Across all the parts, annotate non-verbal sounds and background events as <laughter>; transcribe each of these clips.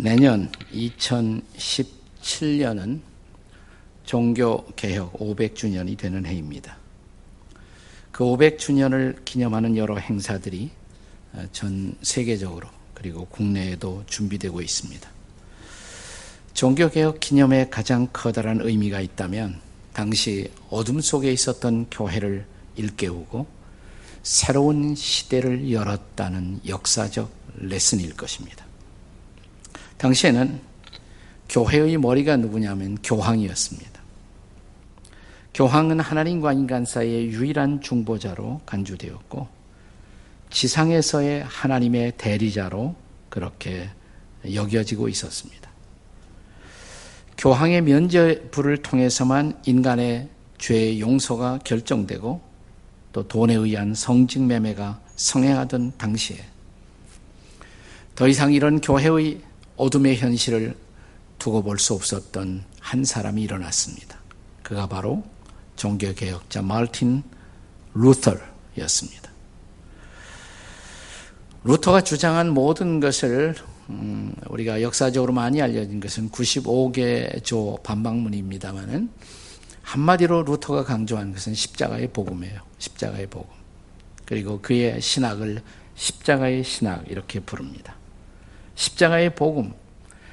내년 2017년은 종교개혁 500주년이 되는 해입니다. 그 500주년을 기념하는 여러 행사들이 전 세계적으로 그리고 국내에도 준비되고 있습니다. 종교개혁 기념에 가장 커다란 의미가 있다면 당시 어둠 속에 있었던 교회를 일깨우고 새로운 시대를 열었다는 역사적 레슨일 것입니다. 당시에는 교회의 머리가 누구냐면 교황이었습니다. 교황은 하나님과 인간 사이의 유일한 중보자로 간주되었고 지상에서의 하나님의 대리자로 그렇게 여겨지고 있었습니다. 교황의 면죄부를 통해서만 인간의 죄의 용서가 결정되고 또 돈에 의한 성직매매가 성행하던 당시에 더 이상 이런 교회의 어둠의 현실을 두고 볼 수 없었던 한 사람이 일어났습니다. 그가 바로 종교개혁자 마르틴 루터였습니다. 루터가 주장한 모든 것을 음, 우리가 역사적으로 많이 알려진 것은 95개 조 반박문입니다만은 한마디로 루터가 강조한 것은 십자가의 복음이에요. 십자가의 복음. 그리고 그의 신학을 십자가의 신학 이렇게 부릅니다. 십자가의 복음,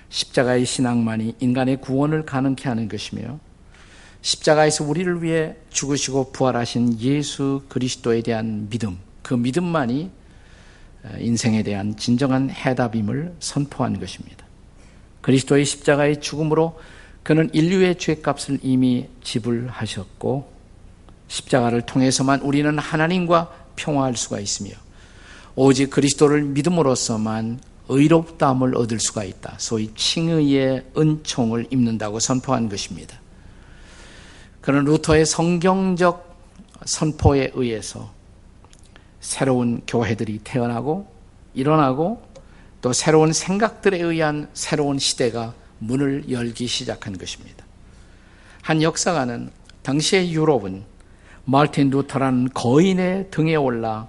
십자가의 신앙만이 인간의 구원을 가능케 하는 것이며 십자가에서 우리를 위해 죽으시고 부활하신 예수 그리스도에 대한 믿음, 그 믿음만이 인생에 대한 진정한 해답임을 선포한 것입니다. 그리스도의 십자가의 죽음으로 그는 인류의 죄값을 이미 지불하셨고 십자가를 통해서만 우리는 하나님과 평화할 수가 있으며 오직 그리스도를 믿음으로써만 의롭다함을 얻을 수가 있다. 소위 칭의의 은총을 입는다고 선포한 것입니다. 그런 루터의 성경적 선포에 의해서 새로운 교회들이 태어나고 일어나고 또 새로운 생각들에 의한 새로운 시대가 문을 열기 시작한 것입니다. 한 역사가는 당시의 유럽은 마르틴 루터라는 거인의 등에 올라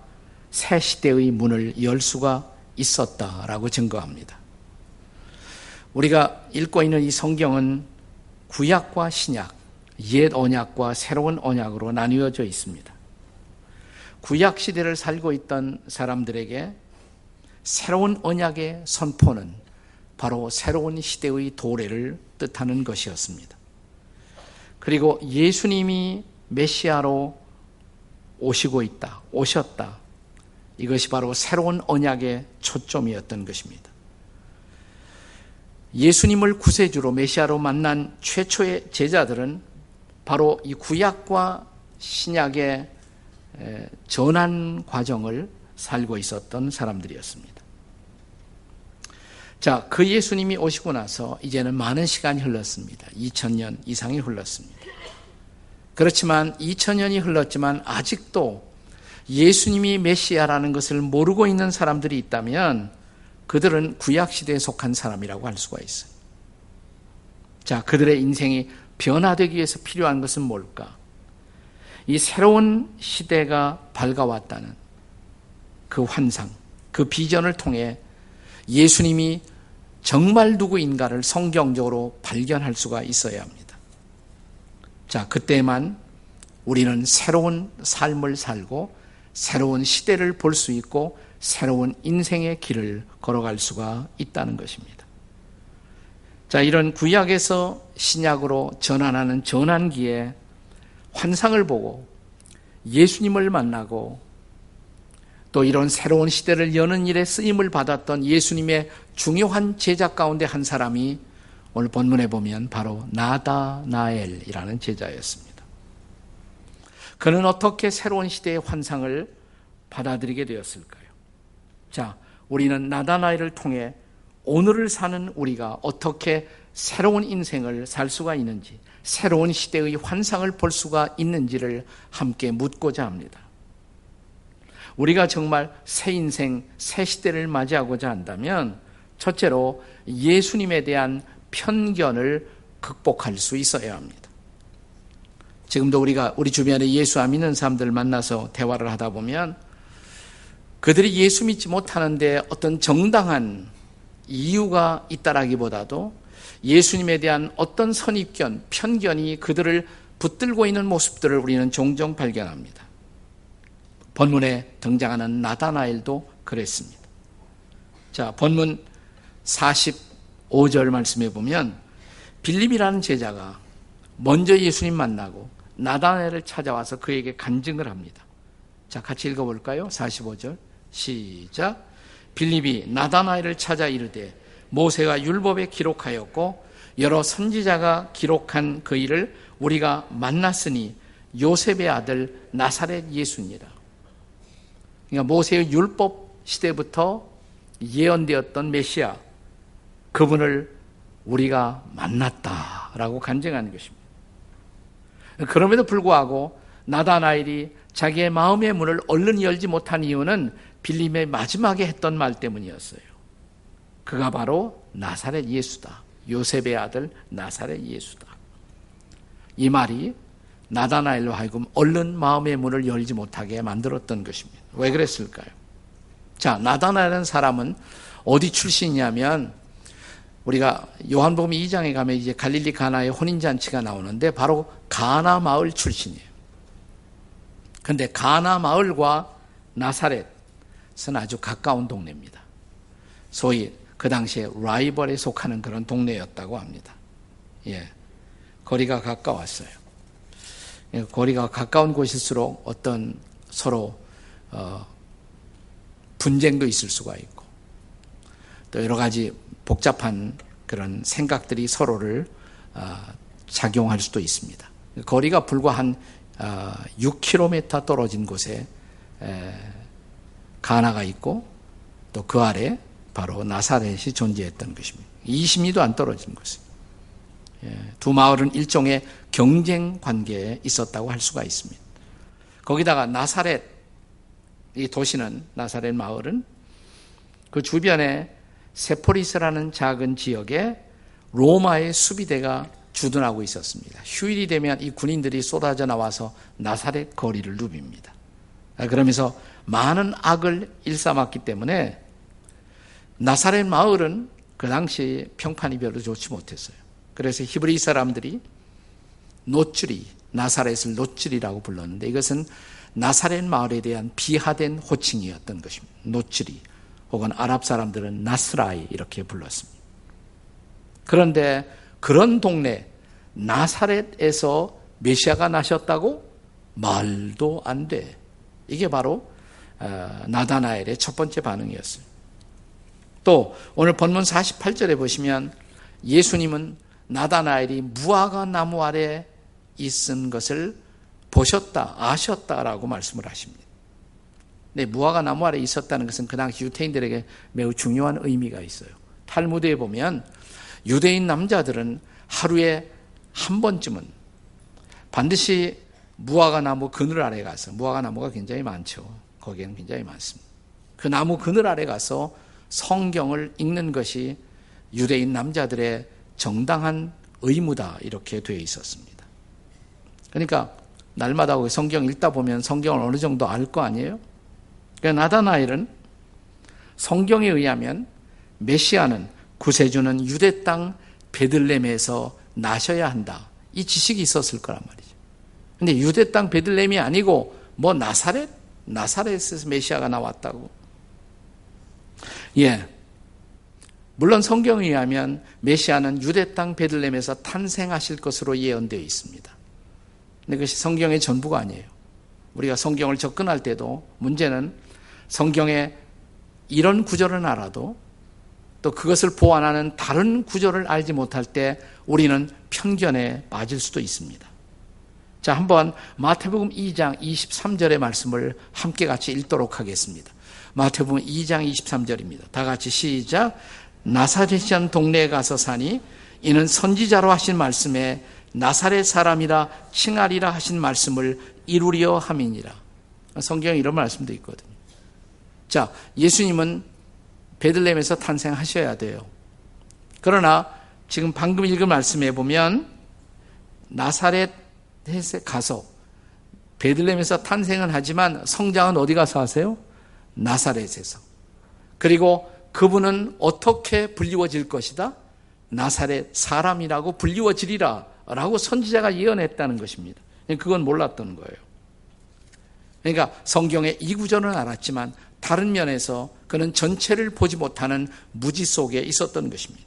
새 시대의 문을 열 수가 있었다라고 증거합니다. 우리가 읽고 있는 이 성경은 구약과 신약, 옛 언약과 새로운 언약으로 나뉘어져 있습니다. 구약 시대를 살고 있던 사람들에게 새로운 언약의 선포는 바로 새로운 시대의 도래를 뜻하는 것이었습니다. 그리고 예수님이 메시아로 오시고 있다, 오셨다. 이것이 바로 새로운 언약의 초점이었던 것입니다. 예수님을 구세주로 메시아로 만난 최초의 제자들은 바로 이 구약과 신약의 전환 과정을 살고 있었던 사람들이었습니다. 자, 그 예수님이 오시고 나서 이제는 많은 시간이 흘렀습니다. 2000년 이상이 흘렀습니다. 그렇지만 2000년이 흘렀지만 아직도 예수님이 메시아라는 것을 모르고 있는 사람들이 있다면 그들은 구약시대에 속한 사람이라고 할 수가 있어요. 자, 그들의 인생이 변화되기 위해서 필요한 것은 뭘까? 이 새로운 시대가 밝아왔다는 그 환상, 그 비전을 통해 예수님이 정말 누구인가를 성경적으로 발견할 수가 있어야 합니다. 자, 그때만 우리는 새로운 삶을 살고 새로운 시대를 볼 수 있고 새로운 인생의 길을 걸어갈 수가 있다는 것입니다. 자, 이런 구약에서 신약으로 전환하는 전환기에 환상을 보고 예수님을 만나고 또 이런 새로운 시대를 여는 일에 쓰임을 받았던 예수님의 중요한 제자 가운데 한 사람이 오늘 본문에 보면 바로 나다나엘이라는 제자였습니다. 그는 어떻게 새로운 시대의 환상을 받아들이게 되었을까요? 자, 우리는 나다나엘을 통해 오늘을 사는 우리가 어떻게 새로운 인생을 살 수가 있는지, 새로운 시대의 환상을 볼 수가 있는지를 함께 묻고자 합니다. 우리가 정말 새 인생, 새 시대를 맞이하고자 한다면 첫째로 예수님에 대한 편견을 극복할 수 있어야 합니다. 지금도 우리가 우리 주변에 예수 안 믿는 사람들 만나서 대화를 하다 보면 그들이 예수 믿지 못하는데 어떤 정당한 이유가 있다라기보다도 예수님에 대한 어떤 선입견, 편견이 그들을 붙들고 있는 모습들을 우리는 종종 발견합니다. 본문에 등장하는 나다나엘도 그랬습니다. 자, 본문 45절 말씀해 보면 빌립이라는 제자가 먼저 예수님 만나고 나다나엘을 찾아와서 그에게 간증을 합니다. 자, 같이 읽어볼까요? 45절. 시작. 빌립이 나다나엘을 찾아 이르되 모세가 율법에 기록하였고 여러 선지자가 기록한 그 일을 우리가 만났으니 요셉의 아들 나사렛 예수니라. 그러니까 모세의 율법 시대부터 예언되었던 메시아 그분을 우리가 만났다라고 간증하는 것입니다. 그럼에도 불구하고 나다나엘이 자기의 마음의 문을 얼른 열지 못한 이유는 빌림의 마지막에 했던 말 때문이었어요. 그가 바로 나사렛 예수다. 요셉의 아들 나사렛 예수다. 이 말이 나다나엘로 하여금 얼른 마음의 문을 열지 못하게 만들었던 것입니다. 왜 그랬을까요? 자, 나다나엘은 사람은 어디 출신이냐면 우리가 요한복음 2장에 가면 이제 갈릴리 가나의 혼인 잔치가 나오는데 바로 가나 마을 출신이에요. 근데 가나 마을과 나사렛은 아주 가까운 동네입니다. 소위 그 당시에 라이벌에 속하는 그런 동네였다고 합니다. 예. 거리가 가까웠어요. 예, 거리가 가까운 곳일수록 어떤 서로 어, 분쟁도 있을 수가 있고 또 여러 가지 복잡한 그런 생각들이 서로를 어, 작용할 수도 있습니다. 거리가 불과 한 6km 어, 떨어진 곳에 가나가 있고 또 그 아래 바로 나사렛이 존재했던 것입니다. 20미도 안 떨어진 곳에 예, 두 마을은 일종의 경쟁 관계에 있었다고 할 수가 있습니다. 거기다가 나사렛 이 도시는 나사렛 마을은 그 주변에 세포리스라는 작은 지역에 로마의 수비대가 주둔하고 있었습니다. 휴일이 되면 이 군인들이 쏟아져 나와서 나사렛 거리를 누빕니다. 아, 그러면서 많은 악을 일삼았기 때문에 나사렛 마을은 그 당시 평판이 별로 좋지 못했어요. 그래서 히브리 사람들이 노출이 나사렛을 노출이라고 불렀는데 이것은 나사렛 마을에 대한 비하된 호칭이었던 것입니다. 노출이 혹은 아랍 사람들은 나스라이 이렇게 불렀습니다. 그런데 그런 동네 나사렛에서 메시아가 나셨다고 말도 안 돼. 이게 바로 어, 나다나엘의 첫 번째 반응이었어요. 또 오늘 본문 48절에 보시면 예수님은 나다나엘이 무화과 나무 아래 있은 것을 보셨다, 아셨다라고 말씀을 하십니다. 네, 무화과 나무 아래 있었다는 것은 그 당시 유태인들에게 매우 중요한 의미가 있어요. 탈무드에 보면 유대인 남자들은 하루에 한 번쯤은 반드시 무화과 나무 그늘 아래 가서 무화과 나무가 굉장히 많죠. 거기에는 굉장히 많습니다. 그 나무 그늘 아래 가서 성경을 읽는 것이 유대인 남자들의 정당한 의무다 이렇게 되어 있었습니다. 그러니까 날마다 성경 읽다 보면 성경을 어느 정도 알 거 아니에요? 그러니까 나다나엘은 성경에 의하면 메시아는 구세주는 유대 땅 베들렘에서 나셔야 한다. 이 지식이 있었을 거란 말이죠. 근데 유대 땅 베들렘이 아니고 뭐 나사렛? 나사렛에서 메시아가 나왔다고. 예. 물론 성경에 의하면 메시아는 유대 땅 베들렘에서 탄생하실 것으로 예언되어 있습니다. 근데 그것이 성경의 전부가 아니에요. 우리가 성경을 접근할 때도 문제는 성경에 이런 구절은 알아도 또 그것을 보완하는 다른 구절을 알지 못할 때 우리는 편견에 빠질 수도 있습니다. 자, 한번 마태복음 2장 23절의 말씀을 함께 같이 읽도록 하겠습니다. 마태복음 2장 23절입니다. 다 같이 시작. 나사렛이란 동네에 가서 사니 이는 선지자로 하신 말씀에 나사렛 사람이라 칭하리라 하신 말씀을 이루려 함이니라. 성경에 이런 말씀도 있거든요. 자, 예수님은 베들렘에서 탄생하셔야 돼요. 그러나 지금 방금 읽은 말씀에 보면 나사렛에 가서 베들렘에서 탄생은 하지만 성장은 어디 가서 하세요? 나사렛에서. 그리고 그분은 어떻게 불리워질 것이다? 나사렛 사람이라고 불리워지리라 라고 선지자가 예언했다는 것입니다. 그건 몰랐던 거예요. 그러니까 성경의 이 구절은 알았지만 다른 면에서 그는 전체를 보지 못하는 무지 속에 있었던 것입니다.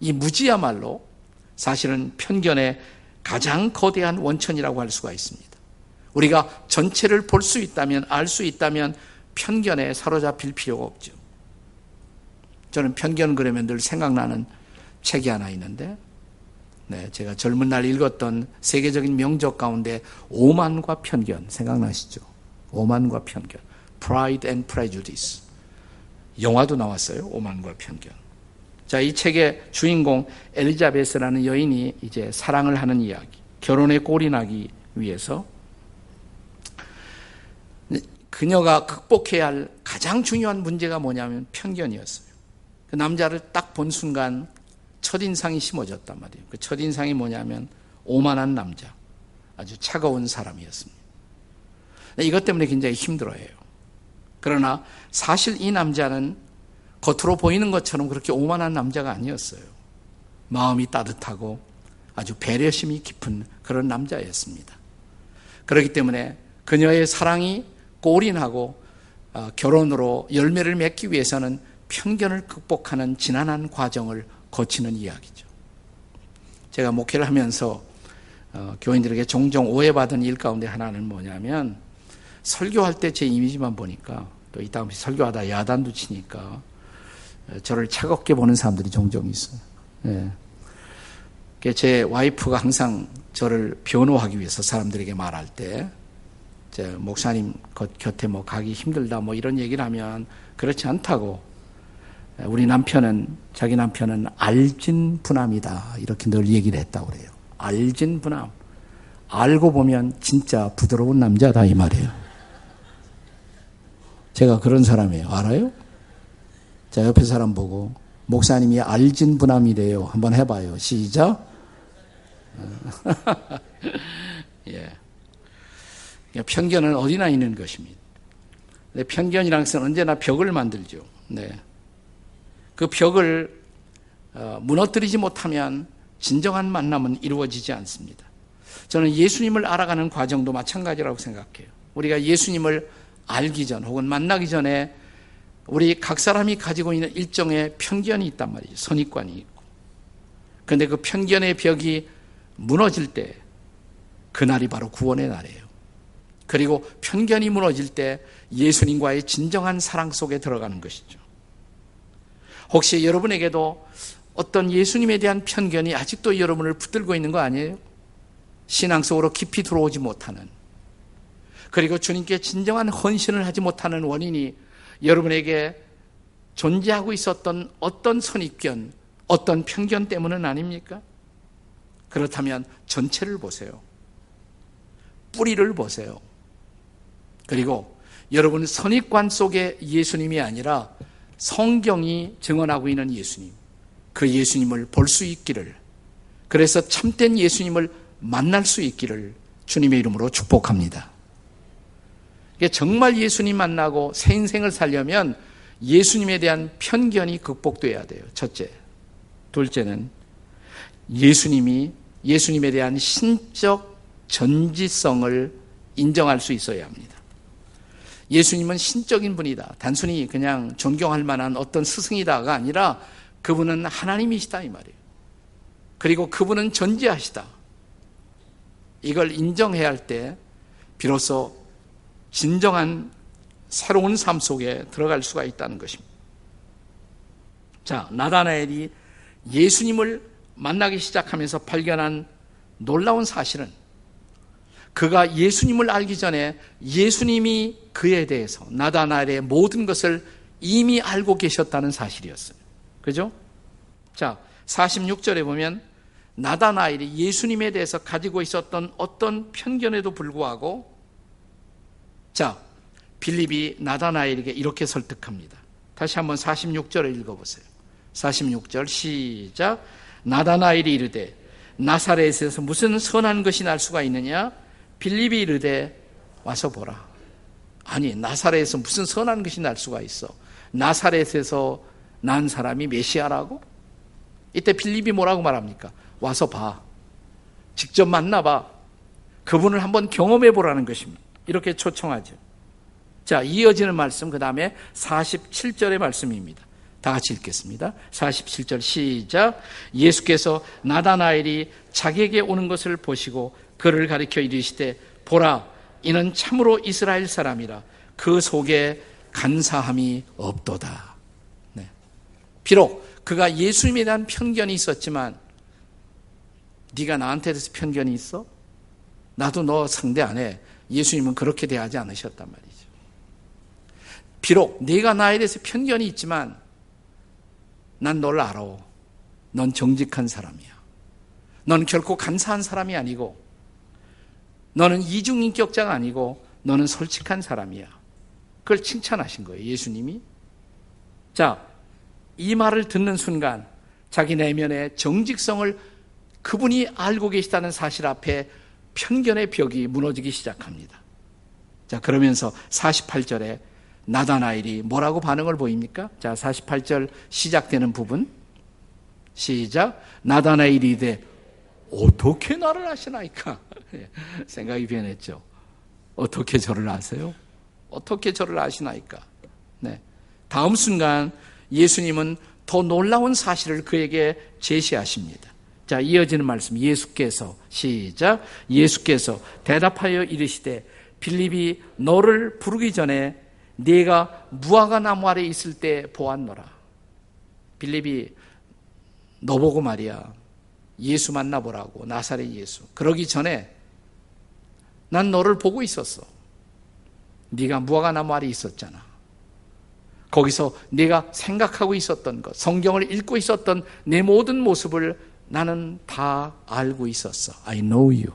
이 무지야말로 사실은 편견의 가장 거대한 원천이라고 할 수가 있습니다. 우리가 전체를 볼 수 있다면, 알 수 있다면 편견에 사로잡힐 필요가 없죠. 저는 편견 그러면 늘 생각나는 책이 하나 있는데, 네, 제가 젊은 날 읽었던 세계적인 명적 가운데 오만과 편견 생각나시죠? 오만과 편견. Pride and Prejudice. 영화도 나왔어요. 오만과 편견. 자, 이 책의 주인공 엘리자베스라는 여인이 이제 사랑을 하는 이야기. 결혼에 꼴이 나기 위해서 그녀가 극복해야 할 가장 중요한 문제가 뭐냐면 편견이었어요. 그 남자를 딱 본 순간 첫인상이 심어졌단 말이에요. 그 첫인상이 뭐냐면 오만한 남자. 아주 차가운 사람이었습니다. 이것 때문에 굉장히 힘들어해요. 그러나 사실 이 남자는 겉으로 보이는 것처럼 그렇게 오만한 남자가 아니었어요. 마음이 따뜻하고 아주 배려심이 깊은 그런 남자였습니다. 그렇기 때문에 그녀의 사랑이 골인하고 어, 결혼으로 열매를 맺기 위해서는 편견을 극복하는 지난한 과정을 거치는 이야기죠. 제가 목회를 하면서 어, 교인들에게 종종 오해받은 일 가운데 하나는 뭐냐면 설교할 때 제 이미지만 보니까 또 이따 설교하다 야단도 치니까 어, 저를 차갑게 보는 사람들이 종종 있어요. 예. 제 와이프가 항상 저를 변호하기 위해서 사람들에게 말할 때, 제 목사님 곁에 뭐 가기 힘들다 뭐 이런 얘기를 하면 그렇지 않다고 우리 남편은 자기 남편은 알진 분함이다 이렇게 늘 얘기를 했다고 그래요. 알진 분함. 알고 보면 진짜 부드러운 남자다 이 말이에요. 제가 그런 사람이에요. 알아요? 자, 옆에 사람 보고, 목사님이 알진 분함이래요. 한번 해봐요. 시작. <laughs> 예. 편견은 어디나 있는 것입니다. 편견이라는 것은 언제나 벽을 만들죠. 네. 그 벽을 어, 무너뜨리지 못하면 진정한 만남은 이루어지지 않습니다. 저는 예수님을 알아가는 과정도 마찬가지라고 생각해요. 우리가 예수님을 알기 전 혹은 만나기 전에 우리 각 사람이 가지고 있는 일정의 편견이 있단 말이죠. 선입관이 있고. 그런데 그 편견의 벽이 무너질 때 그날이 바로 구원의 날이에요. 그리고 편견이 무너질 때 예수님과의 진정한 사랑 속에 들어가는 것이죠. 혹시 여러분에게도 어떤 예수님에 대한 편견이 아직도 여러분을 붙들고 있는 거 아니에요? 신앙 속으로 깊이 들어오지 못하는 그리고 주님께 진정한 헌신을 하지 못하는 원인이 여러분에게 존재하고 있었던 어떤 선입견, 어떤 편견 때문은 아닙니까? 그렇다면 전체를 보세요. 뿌리를 보세요. 그리고 여러분 선입관 속에 예수님이 아니라 성경이 증언하고 있는 예수님, 그 예수님을 볼 수 있기를, 그래서 참된 예수님을 만날 수 있기를 주님의 이름으로 축복합니다. 정말 예수님 만나고 새 인생을 살려면 예수님에 대한 편견이 극복돼야 돼요. 첫째. 둘째는 예수님이 예수님에 대한 신적 전지성을 인정할 수 있어야 합니다. 예수님은 신적인 분이다. 단순히 그냥 존경할 만한 어떤 스승이다가 아니라 그분은 하나님이시다 이 말이에요. 그리고 그분은 전지하시다. 이걸 인정해야 할 때 비로소 진정한 새로운 삶 속에 들어갈 수가 있다는 것입니다. 자, 나다나엘이 예수님을 만나기 시작하면서 발견한 놀라운 사실은 그가 예수님을 알기 전에 예수님이 그에 대해서 나다나엘의 모든 것을 이미 알고 계셨다는 사실이었어요. 그죠? 자, 46절에 보면 나다나엘이 예수님에 대해서 가지고 있었던 어떤 편견에도 불구하고 자, 빌립이 나다나엘에게 이렇게 설득합니다. 다시 한번 46절을 읽어보세요. 46절 시작. 나다나엘이 이르되 나사렛에서 무슨 선한 것이 날 수가 있느냐? 빌립이 이르되 와서 보라. 아니 나사렛에서 무슨 선한 것이 날 수가 있어? 나사렛에서 난 사람이 메시아라고? 이때 빌립이 뭐라고 말합니까? 와서 봐. 직접 만나봐. 그분을 한번 경험해 보라는 것입니다. 이렇게 초청하죠. 자, 이어지는 말씀, 그 다음에 47절의 말씀입니다. 다 같이 읽겠습니다. 47절 시작. 예수께서 나다나엘이 자기에게 오는 것을 보시고 그를 가리켜 이르시되 보라 이는 참으로 이스라엘 사람이라 그 속에 간사함이 없도다. 네. 비록 그가 예수님에 대한 편견이 있었지만 네가 나한테 대해서 편견이 있어? 나도 너 상대 안 해. 예수님은 그렇게 대하지 않으셨단 말이죠. 비록 네가 나에 대해서 편견이 있지만 난 널 알아. 넌 정직한 사람이야. 넌 결코 간사한 사람이 아니고 너는 이중인격자가 아니고 너는 솔직한 사람이야. 그걸 칭찬하신 거예요. 예수님이. 자, 이 말을 듣는 순간 자기 내면의 정직성을 그분이 알고 계시다는 사실 앞에 편견의 벽이 무너지기 시작합니다. 자, 그러면서 48절에 나다나일이 뭐라고 반응을 보입니까? 자, 48절 시작되는 부분. 시작. 나다나일이 되 어떻게 나를 아시나이까? <laughs> 생각이 변했죠. 어떻게 저를 아세요? 어떻게 저를 아시나이까? 네. 다음 순간 예수님은 더 놀라운 사실을 그에게 제시하십니다. 자, 이어지는 말씀. 예수께서, 시작. 예수께서 대답하여 이르시되, 빌립이 너를 부르기 전에 네가 무화과 나무 아래 있을 때 보았노라. 빌립이 너 보고 말이야. 예수 만나보라고. 나사렛 예수. 그러기 전에 난 너를 보고 있었어. 네가 무화과 나무 아래 있었잖아. 거기서 네가 생각하고 있었던 것, 성경을 읽고 있었던 내 모든 모습을 나는 다 알고 있었어. I know you.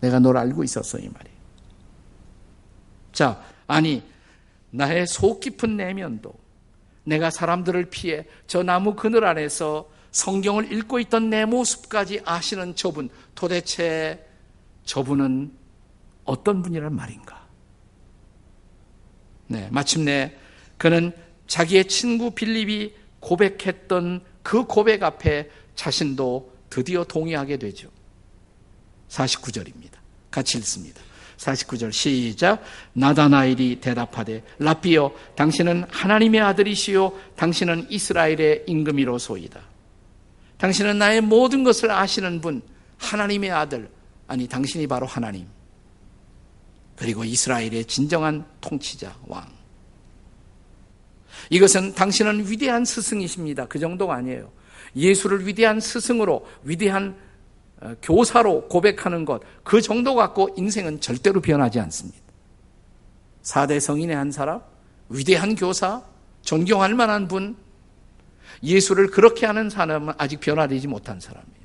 내가 널 알고 있었어, 이 말이. 자, 아니, 나의 속 깊은 내면도 내가 사람들을 피해 저 나무 그늘 안에서 성경을 읽고 있던 내 모습까지 아시는 저분, 도대체 저분은 어떤 분이란 말인가? 네, 마침내 그는 자기의 친구 빌립이 고백했던 그 고백 앞에 자신도 드디어 동의하게 되죠. 49절입니다. 같이 읽습니다. 49절 시작 나다나일이 대답하되 라비어 당신은 하나님의 아들이시요 당신은 이스라엘의 임금이로소이다. 당신은 나의 모든 것을 아시는 분 하나님의 아들 아니 당신이 바로 하나님 그리고 이스라엘의 진정한 통치자 왕 이것은 당신은 위대한 스승이십니다. 그 정도가 아니에요. 예수를 위대한 스승으로, 위대한 어, 교사로 고백하는 것, 그 정도 갖고 인생은 절대로 변하지 않습니다. 4대 성인의 한 사람, 위대한 교사, 존경할 만한 분, 예수를 그렇게 하는 사람은 아직 변화되지 못한 사람이에요.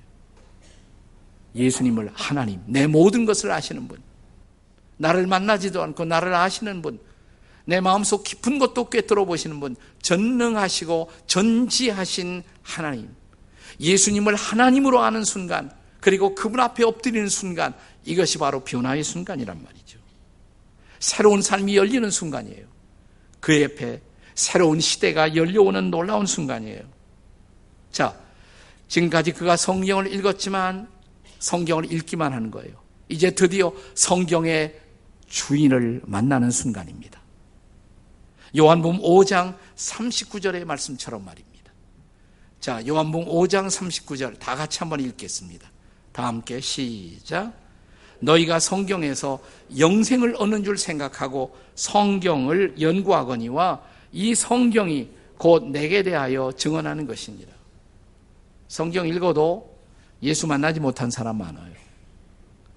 예수님을 하나님, 내 모든 것을 아시는 분, 나를 만나지도 않고 나를 아시는 분, 내 마음속 깊은 것도 꿰뚫어 보시는 분, 전능하시고 전지하신 하나님. 예수님을 하나님으로 아는 순간, 그리고 그분 앞에 엎드리는 순간, 이것이 바로 변화의 순간이란 말이죠. 새로운 삶이 열리는 순간이에요. 그 옆에 새로운 시대가 열려오는 놀라운 순간이에요. 자, 지금까지 그가 성경을 읽었지만 성경을 읽기만 하는 거예요. 이제 드디어 성경의 주인을 만나는 순간입니다. 요한복음 5장 39절의 말씀처럼 말입니다. 자, 요한복음 5장 39절 다 같이 한번 읽겠습니다. 다 함께 시작. 너희가 성경에서 영생을 얻는 줄 생각하고 성경을 연구하거니와 이 성경이 곧 내게 대하여 증언하는 것입니다. 성경 읽어도 예수 만나지 못한 사람 많아요.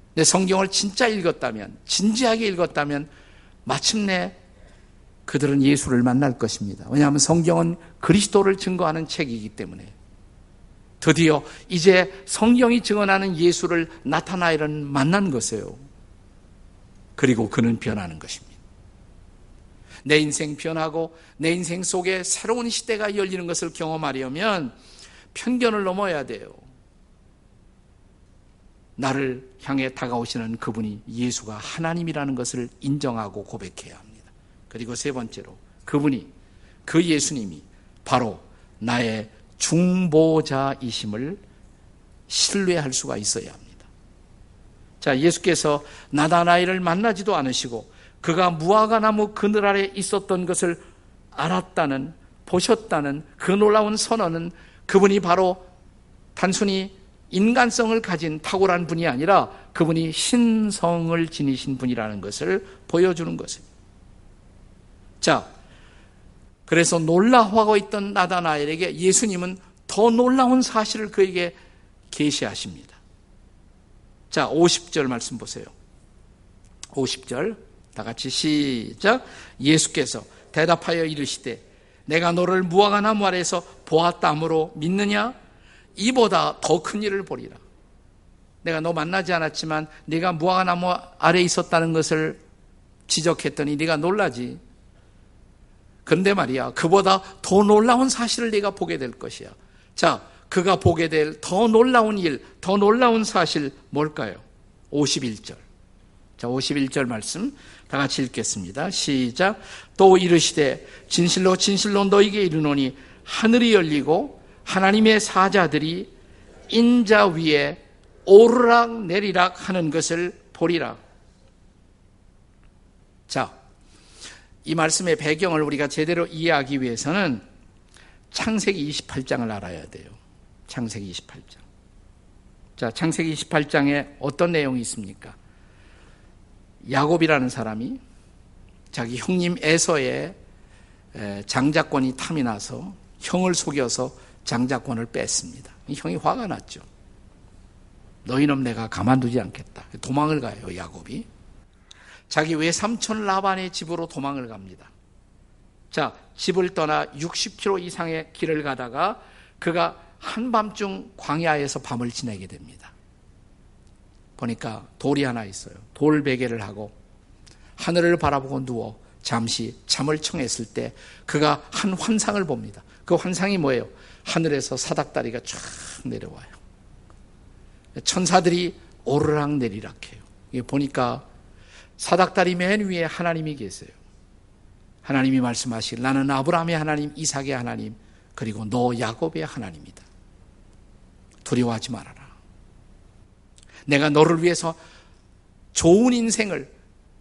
근데 성경을 진짜 읽었다면, 진지하게 읽었다면 마침내 그들은 예수를 만날 것입니다. 왜냐하면 성경은 그리스도를 증거하는 책이기 때문에. 드디어 이제 성경이 증언하는 예수를 나타나이는 만난 것이에요. 그리고 그는 변하는 것입니다. 내 인생 변하고 내 인생 속에 새로운 시대가 열리는 것을 경험하려면 편견을 넘어야 돼요. 나를 향해 다가오시는 그분이 예수가 하나님이라는 것을 인정하고 고백해야 합니다. 그리고 세 번째로 그분이 그 예수님이 바로 나의 중보자이심을 신뢰할 수가 있어야 합니다. 자, 예수께서 나다나이를 만나지도 않으시고 그가 무화과 나무 그늘 아래 있었던 것을 알았다는 보셨다는 그 놀라운 선언은 그분이 바로 단순히 인간성을 가진 탁월한 분이 아니라 그분이 신성을 지니신 분이라는 것을 보여주는 것입니다. 자, 그래서 놀라워하고 있던 나다나엘에게 예수님은 더 놀라운 사실을 그에게 계시하십니다. 자, 50절 말씀 보세요. 50절 다 같이 시작. 예수께서 대답하여 이르시되 내가 너를 무화과 나무 아래서 보았다므로 믿느냐? 이보다 더 큰 일을 보리라. 내가 너 만나지 않았지만 네가 무화과 나무 아래 있었다는 것을 지적했더니 네가 놀라지. 근데 말이야, 그보다 더 놀라운 사실을 네가 보게 될 것이야. 자, 그가 보게 될 더 놀라운 일, 더 놀라운 사실 뭘까요? 51절. 자, 51절 말씀 다 같이 읽겠습니다. 시작. 또 이르시되 진실로 진실로 너에게 이르노니 하늘이 열리고 하나님의 사자들이 인자 위에 오르락 내리락 하는 것을 보리라. 자, 이 말씀의 배경을 우리가 제대로 이해하기 위해서는 창세기 28장을 알아야 돼요. 창세기 28장. 자, 창세기 28장에 어떤 내용이 있습니까? 야곱이라는 사람이 자기 형님 에서의 장자권이 탐이 나서 형을 속여서 장자권을 뺐습니다. 형이 화가 났죠. 너희는 내가 가만두지 않겠다. 도망을 가요, 야곱이. 자기 외삼촌 라반의 집으로 도망을 갑니다. 자, 집을 떠나 60km 이상의 길을 가다가 그가 한밤중 광야에서 밤을 지내게 됩니다. 보니까 돌이 하나 있어요. 돌 베개를 하고 하늘을 바라보고 누워 잠시 잠을 청했을 때 그가 한 환상을 봅니다. 그 환상이 뭐예요? 하늘에서 사닥다리가 쫙 내려와요. 천사들이 오르락 내리락 해요. 보니까 사닥다리 맨 위에 하나님이 계세요. 하나님이 말씀하실 나는 아브라함의 하나님, 이삭의 하나님, 그리고 너 야곱의 하나님이다. 두려워하지 말아라. 내가 너를 위해서 좋은 인생을,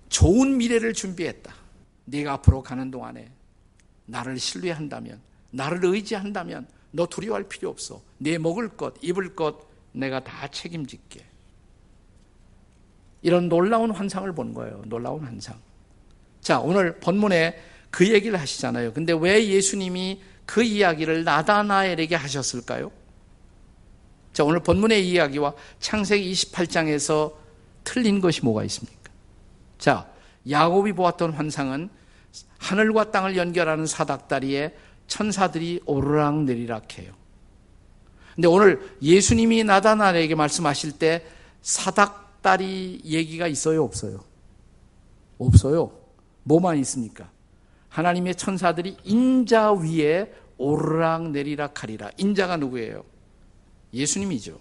좋은 미래를 준비했다. 네가 앞으로 가는 동안에 나를 신뢰한다면, 나를 의지한다면 너 두려워할 필요 없어. 네 먹을 것, 입을 것 내가 다 책임질게. 이런 놀라운 환상을 본 거예요. 놀라운 환상. 자, 오늘 본문에 그 얘기를 하시잖아요. 근데 왜 예수님이 그 이야기를 나다나엘에게 하셨을까요? 자, 오늘 본문의 이야기와 창세기 28장에서 틀린 것이 뭐가 있습니까? 자, 야곱이 보았던 환상은 하늘과 땅을 연결하는 사닥다리에 천사들이 오르락 내리락 해요. 근데 오늘 예수님이 나다나엘에게 말씀하실 때 사닥 다리 얘기가 있어요, 없어요? 없어요. 뭐만 있습니까? 하나님의 천사들이 인자 위에 오르락 내리락 하리라. 인자가 누구예요? 예수님이죠.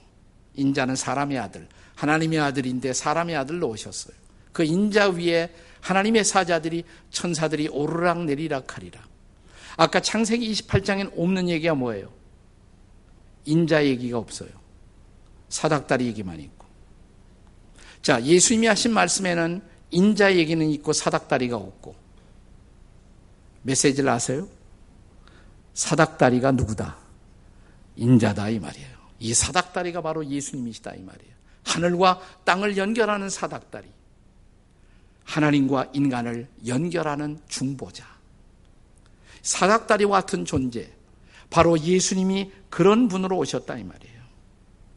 인자는 사람의 아들, 하나님의 아들인데 사람의 아들로 오셨어요. 그 인자 위에 하나님의 사자들이 천사들이 오르락 내리락 하리라. 아까 창세기 28장엔 없는 얘기가 뭐예요? 인자 얘기가 없어요. 사닥다리 얘기만 있고. 자, 예수님이 하신 말씀에는 인자 얘기는 있고 사닥다리가 없고. 메시지를 아세요? 사닥다리가 누구다? 인자다 이 말이에요. 이 사닥다리가 바로 예수님이시다 이 말이에요. 하늘과 땅을 연결하는 사닥다리. 하나님과 인간을 연결하는 중보자. 사닥다리와 같은 존재. 바로 예수님이 그런 분으로 오셨다 이 말이에요.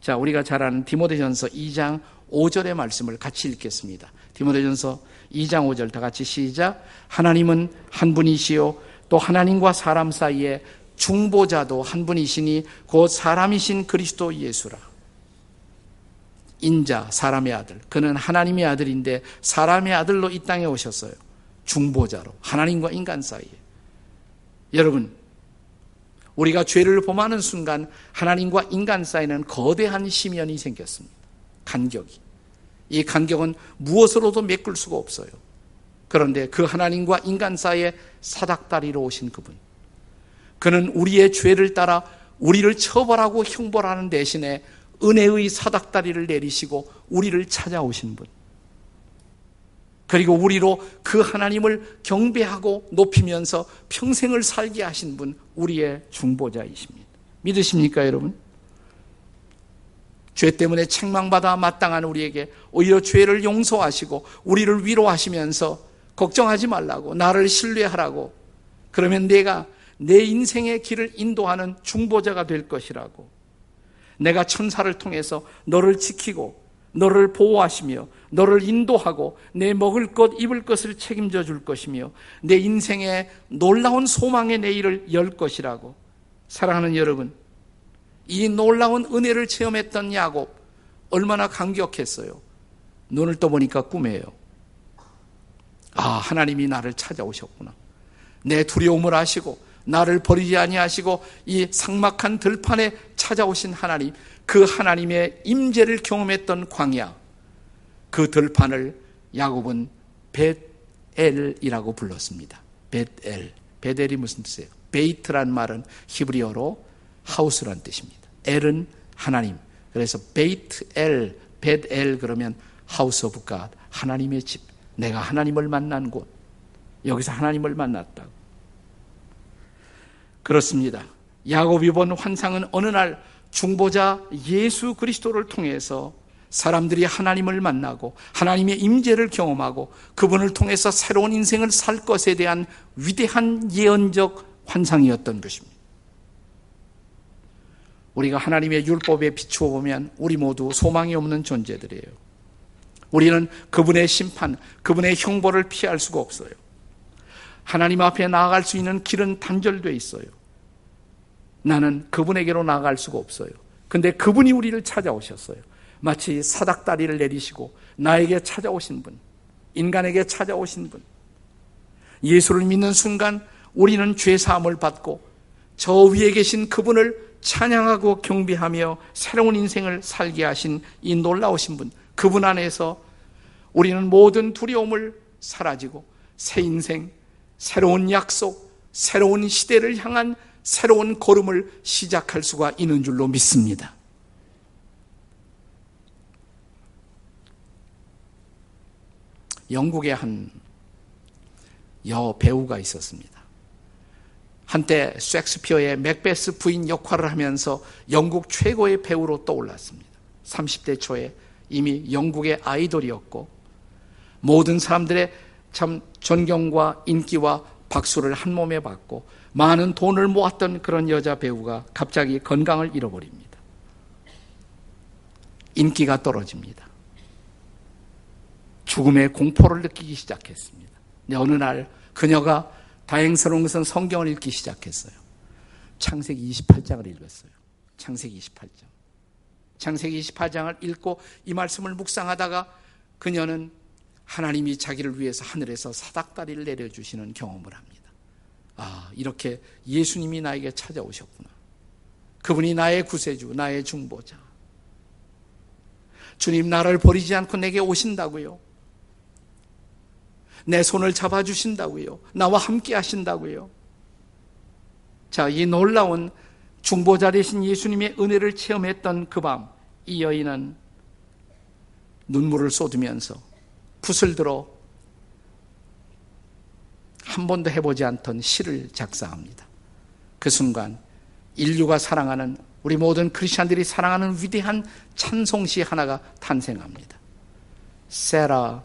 자, 우리가 잘 아는 디모데전서 2장 5절의 말씀을 같이 읽겠습니다. 디모데전서 2장 5절 다 같이 시작. 하나님은 한 분이시요 또 하나님과 사람 사이에 중보자도 한 분이시니 곧 사람이신 그리스도 예수라. 인자, 사람의 아들. 그는 하나님의 아들인데 사람의 아들로 이 땅에 오셨어요. 중보자로. 하나님과 인간 사이에. 여러분, 우리가 죄를 범하는 순간 하나님과 인간 사이에는 거대한 심연이 생겼습니다. 간격이. 이 간격은 무엇으로도 메꿀 수가 없어요. 그런데 그 하나님과 인간 사이에 사닥다리로 오신 그분. 그는 우리의 죄를 따라 우리를 처벌하고 형벌하는 대신에 은혜의 사닥다리를 내리시고 우리를 찾아오신 분. 그리고 우리로 그 하나님을 경배하고 높이면서 평생을 살게 하신 분, 우리의 중보자이십니다. 믿으십니까, 여러분? 죄 때문에 책망받아 마땅한 우리에게 오히려 죄를 용서하시고 우리를 위로하시면서 걱정하지 말라고 나를 신뢰하라고 그러면 내가 내 인생의 길을 인도하는 중보자가 될 것이라고. 내가 천사를 통해서 너를 지키고 너를 보호하시며 너를 인도하고 내 먹을 것 입을 것을 책임져 줄 것이며 내 인생의 놀라운 소망의 내일을 열 것이라고. 사랑하는 여러분 이 놀라운 은혜를 체험했던 야곱 얼마나 감격했어요. 눈을 떠보니까 꿈이에요. 아, 하나님이 나를 찾아오셨구나. 내 두려움을 아시고 나를 버리지 아니하시고 이 상막한 들판에 찾아오신 하나님, 그 하나님의 임재를 경험했던 광야, 그 들판을 야곱은 벳엘이라고 불렀습니다. 벳엘. 벳엘이 무슨 뜻이에요? 베이트란 말은 히브리어로 하우스란 뜻입니다. 엘은 하나님. 그래서 베이트 엘, 벳 엘 그러면 House of God, 하나님의 집. 내가 하나님을 만난 곳. 여기서 하나님을 만났다고. 그렇습니다. 야곱이 본 환상은 어느 날 중보자 예수 그리스도를 통해서 사람들이 하나님을 만나고 하나님의 임재를 경험하고 그분을 통해서 새로운 인생을 살 것에 대한 위대한 예언적 환상이었던 것입니다. 우리가 하나님의 율법에 비추어 보면 우리 모두 소망이 없는 존재들이에요. 우리는 그분의 심판, 그분의 형벌을 피할 수가 없어요. 하나님 앞에 나아갈 수 있는 길은 단절되어 있어요. 나는 그분에게로 나아갈 수가 없어요. 근데 그분이 우리를 찾아오셨어요. 마치 사닥다리를 내리시고 나에게 찾아오신 분, 인간에게 찾아오신 분. 예수를 믿는 순간 우리는 죄 사함을 받고 저 위에 계신 그분을 찬양하고 경배하며 새로운 인생을 살게 하신 이 놀라우신 분, 그분 안에서 우리는 모든 두려움을 사라지고 새 인생, 새로운 약속, 새로운 시대를 향한 새로운 걸음을 시작할 수가 있는 줄로 믿습니다. 영국의 한 여 배우가 있었습니다. 한때 섹스피어의 맥베스 부인 역할을 하면서 영국 최고의 배우로 떠올랐습니다. 30대 초에 이미 영국의 아이돌이었고 모든 사람들의 참 존경과 인기와 박수를 한 몸에 받고 많은 돈을 모았던 그런 여자 배우가 갑자기 건강을 잃어버립니다. 인기가 떨어집니다. 죽음의 공포를 느끼기 시작했습니다. 어느 날 그녀가 다행스러운 것은 성경을 읽기 시작했어요. 창세기 28장을 읽었어요. 창세기 28장. 창세기 28장을 읽고 이 말씀을 묵상하다가 그녀는 하나님이 자기를 위해서 하늘에서 사닥다리를 내려주시는 경험을 합니다. 아, 이렇게 예수님이 나에게 찾아오셨구나. 그분이 나의 구세주, 나의 중보자. 주님 나를 버리지 않고 내게 오신다고요. 내 손을 잡아주신다고요. 나와 함께 하신다고요. 자, 이 놀라운 중보자 되신 예수님의 은혜를 체험했던 그 밤, 이 여인은 눈물을 쏟으면서 붓을 들어 한 번도 해보지 않던 시를 작사합니다. 그 순간 인류가 사랑하는 우리 모든 크리스천들이 사랑하는 위대한 찬송시 하나가 탄생합니다. 세라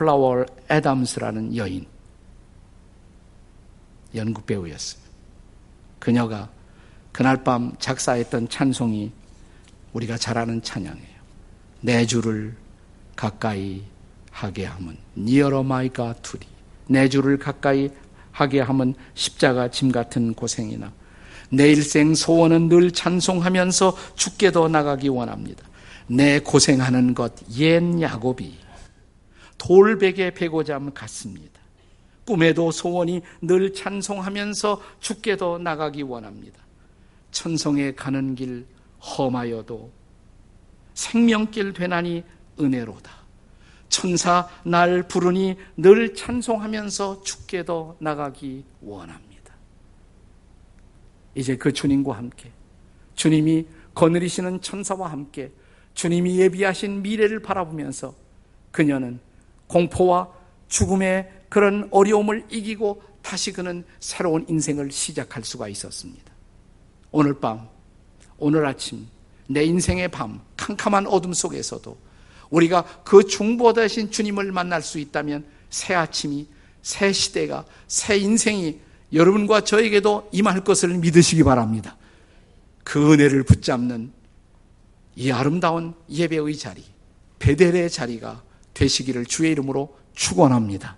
플라워 애담스라는 여인. 연극 배우였어요. 그녀가 그날 밤 작사했던 찬송이 우리가 잘 아는 찬양이에요. 내 주를 가까이 하게 하면 Nearer my God to Thee 내 주를 가까이 하게 하면 십자가 짐 같은 고생이나 내 일생 소원은 늘 찬송하면서 죽게 더 나가기 원합니다. 내 고생하는 것 옛 야곱이 돌베개 베고 잠 같습니다. 꿈에도 소원이 늘 찬송하면서 죽게도 나가기 원합니다. 천성에 가는 길 험하여도 생명길 되나니 은혜로다. 천사 날 부르니 늘 찬송하면서 죽게도 나가기 원합니다. 이제 그 주님과 함께 주님이 거느리시는 천사와 함께 주님이 예비하신 미래를 바라보면서 그녀는 공포와 죽음의 그런 어려움을 이기고 다시 그는 새로운 인생을 시작할 수가 있었습니다. 오늘 밤, 오늘 아침, 내 인생의 밤, 캄캄한 어둠 속에서도 우리가 그 중보되신 주님을 만날 수 있다면 새 아침이, 새 시대가, 새 인생이 여러분과 저에게도 임할 것을 믿으시기 바랍니다. 그 은혜를 붙잡는 이 아름다운 예배의 자리, 베델의 자리가 되시기를 주의 이름으로 축원합니다.